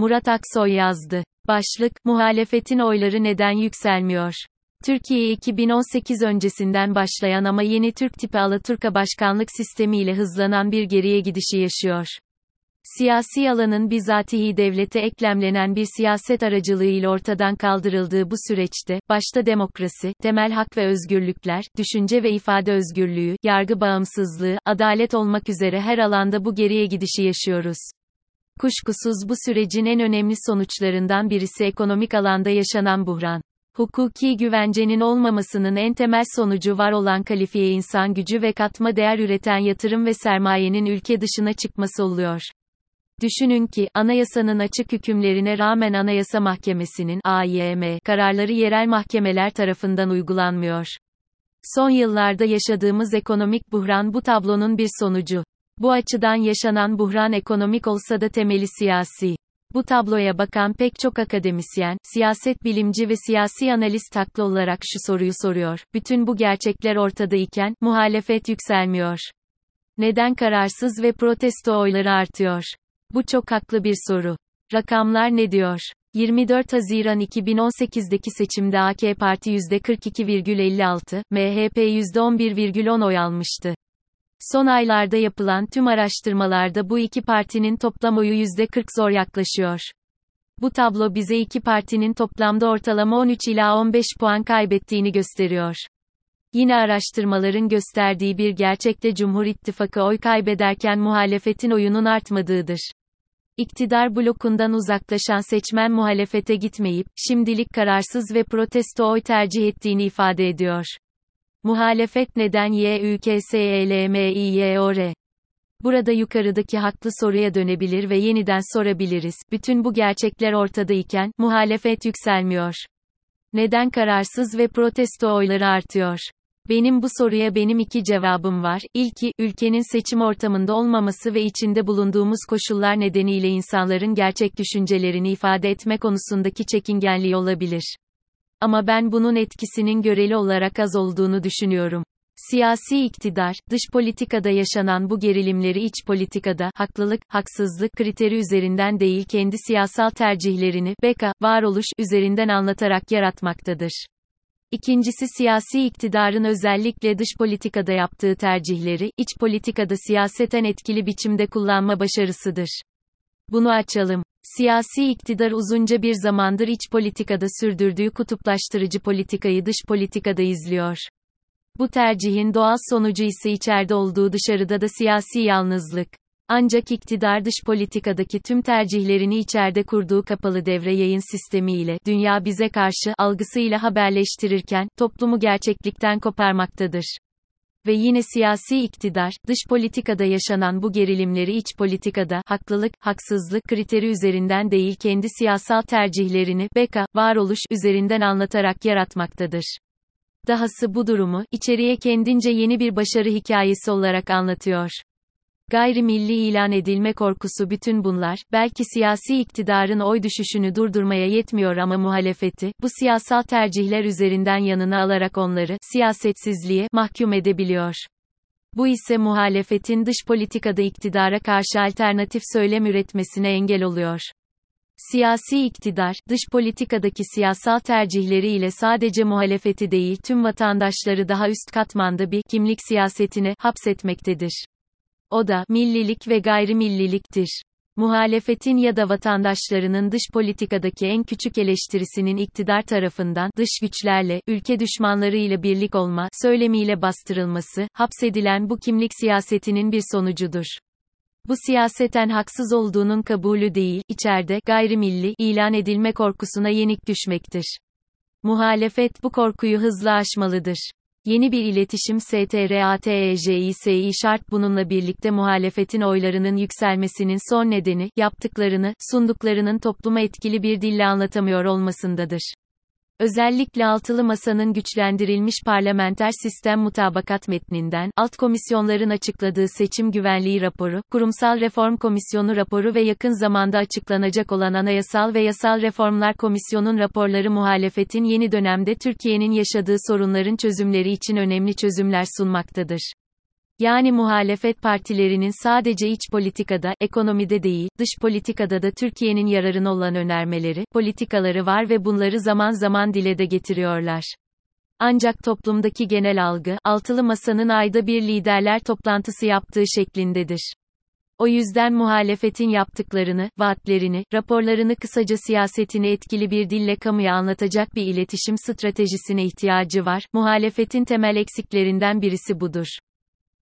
Murat Aksoy yazdı. Başlık, muhalefetin oyları neden yükselmiyor? Türkiye 2018 öncesinden başlayan ama yeni Türk tipi Alaturka başkanlık sistemiyle hızlanan bir geriye gidişi yaşıyor. Siyasi alanın bizatihi devlete eklemlenen bir siyaset aracılığıyla ortadan kaldırıldığı bu süreçte, başta demokrasi, temel hak ve özgürlükler, düşünce ve ifade özgürlüğü, yargı bağımsızlığı, adalet olmak üzere her alanda bu geriye gidişi yaşıyoruz. Kuşkusuz bu sürecin en önemli sonuçlarından birisi ekonomik alanda yaşanan buhran. Hukuki güvencenin olmamasının en temel sonucu var olan kalifiye insan gücü ve katma değer üreten yatırım ve sermayenin ülke dışına çıkması oluyor. Düşünün ki, anayasanın açık hükümlerine rağmen Anayasa Mahkemesi'nin AYM kararları yerel mahkemeler tarafından uygulanmıyor. Son yıllarda yaşadığımız ekonomik buhran bu tablonun bir sonucu. Bu açıdan yaşanan buhran ekonomik olsa da temeli siyasi. Bu tabloya bakan pek çok akademisyen, siyaset bilimci ve siyasi analist haklı olarak şu soruyu soruyor. Bütün bu gerçekler ortada iken, muhalefet yükselmiyor. Neden kararsız ve protesto oyları artıyor? Bu çok haklı bir soru. Rakamlar ne diyor? 24 Haziran 2018'deki seçimde AK Parti %42,56, MHP %11,10 oy almıştı. Son aylarda yapılan tüm araştırmalarda bu iki partinin toplam oyu %40 zor yaklaşıyor. Bu tablo bize iki partinin toplamda ortalama 13 ila 15 puan kaybettiğini gösteriyor. Yine araştırmaların gösterdiği bir gerçekte Cumhur İttifakı oy kaybederken muhalefetin oyunun artmadığıdır. İktidar blokundan uzaklaşan seçmen muhalefete gitmeyip, şimdilik kararsız ve protesto oy tercih ettiğini ifade ediyor. Muhalefet neden YÜKSELMİYOR? Burada yukarıdaki haklı soruya dönebilir ve yeniden sorabiliriz. Bütün bu gerçekler ortadayken, muhalefet yükselmiyor. Neden kararsız ve protesto oyları artıyor? Benim bu soruya benim iki cevabım var. İlki, ülkenin seçim ortamında olmaması ve içinde bulunduğumuz koşullar nedeniyle insanların gerçek düşüncelerini ifade etme konusundaki çekingenliği olabilir. Ama ben bunun etkisinin göreli olarak az olduğunu düşünüyorum. Siyasi iktidar, dış politikada yaşanan bu gerilimleri iç politikada, haklılık, haksızlık kriteri üzerinden değil kendi siyasal tercihlerini, beka, varoluş, üzerinden anlatarak yaratmaktadır. İkincisi siyasi iktidarın özellikle dış politikada yaptığı tercihleri, iç politikada siyaseten etkili biçimde kullanma başarısıdır. Bunu açalım. Siyasi iktidar uzunca bir zamandır iç politikada sürdürdüğü kutuplaştırıcı politikayı dış politikada izliyor. Bu tercihin doğal sonucu ise içeride olduğu dışarıda da siyasi yalnızlık. Ancak iktidar dış politikadaki tüm tercihlerini içeride kurduğu kapalı devre yayın sistemiyle dünya bize karşı algısıyla haberleştirirken toplumu gerçeklikten koparmaktadır. Ve yine siyasi iktidar, dış politikada yaşanan bu gerilimleri iç politikada, haklılık, haksızlık kriteri üzerinden değil kendi siyasal tercihlerini, beka, varoluş üzerinden anlatarak yaratmaktadır. Dahası bu durumu, içeriye kendince yeni bir başarı hikayesi olarak anlatıyor. Gayrimilli ilan edilme korkusu bütün bunlar, belki siyasi iktidarın oy düşüşünü durdurmaya yetmiyor ama muhalefeti, bu siyasal tercihler üzerinden yanına alarak onları, siyasetsizliğe, mahkum edebiliyor. Bu ise muhalefetin dış politikada iktidara karşı alternatif söylem üretmesine engel oluyor. Siyasi iktidar, dış politikadaki siyasal tercihleriyle sadece muhalefeti değil tüm vatandaşları daha üst katmanda bir kimlik siyasetine hapsetmektedir. O da millilik ve gayrimilliliktir. Muhalefetin ya da vatandaşlarının dış politikadaki en küçük eleştirisinin iktidar tarafından dış güçlerle, ülke düşmanlarıyla birlik olma söylemiyle bastırılması, hapsedilen bu kimlik siyasetinin bir sonucudur. Bu siyaseten haksız olduğunun kabulü değil, içeride gayrimilli ilan edilme korkusuna yenik düşmektir. Muhalefet bu korkuyu hızla aşmalıdır. Yeni bir iletişim STRATEJISİ şart bununla birlikte muhalefetin oylarının yükselmesinin son nedeni, yaptıklarını, sunduklarının topluma etkili bir dille anlatamıyor olmasındadır. Özellikle altılı masanın güçlendirilmiş parlamenter sistem mutabakat metninden, alt komisyonların açıkladığı seçim güvenliği raporu, kurumsal reform komisyonu raporu ve yakın zamanda açıklanacak olan anayasal ve yasal reformlar komisyonun raporları muhalefetin yeni dönemde Türkiye'nin yaşadığı sorunların çözümleri için önemli çözümler sunmaktadır. Yani muhalefet partilerinin sadece iç politikada, ekonomide değil, dış politikada da Türkiye'nin yararına olan önermeleri, politikaları var ve bunları zaman zaman dile de getiriyorlar. Ancak toplumdaki genel algı, altılı masanın ayda bir liderler toplantısı yaptığı şeklindedir. O yüzden muhalefetin yaptıklarını, vaatlerini, raporlarını kısaca siyasetini etkili bir dille kamuya anlatacak bir iletişim stratejisine ihtiyacı var. Muhalefetin temel eksiklerinden birisi budur.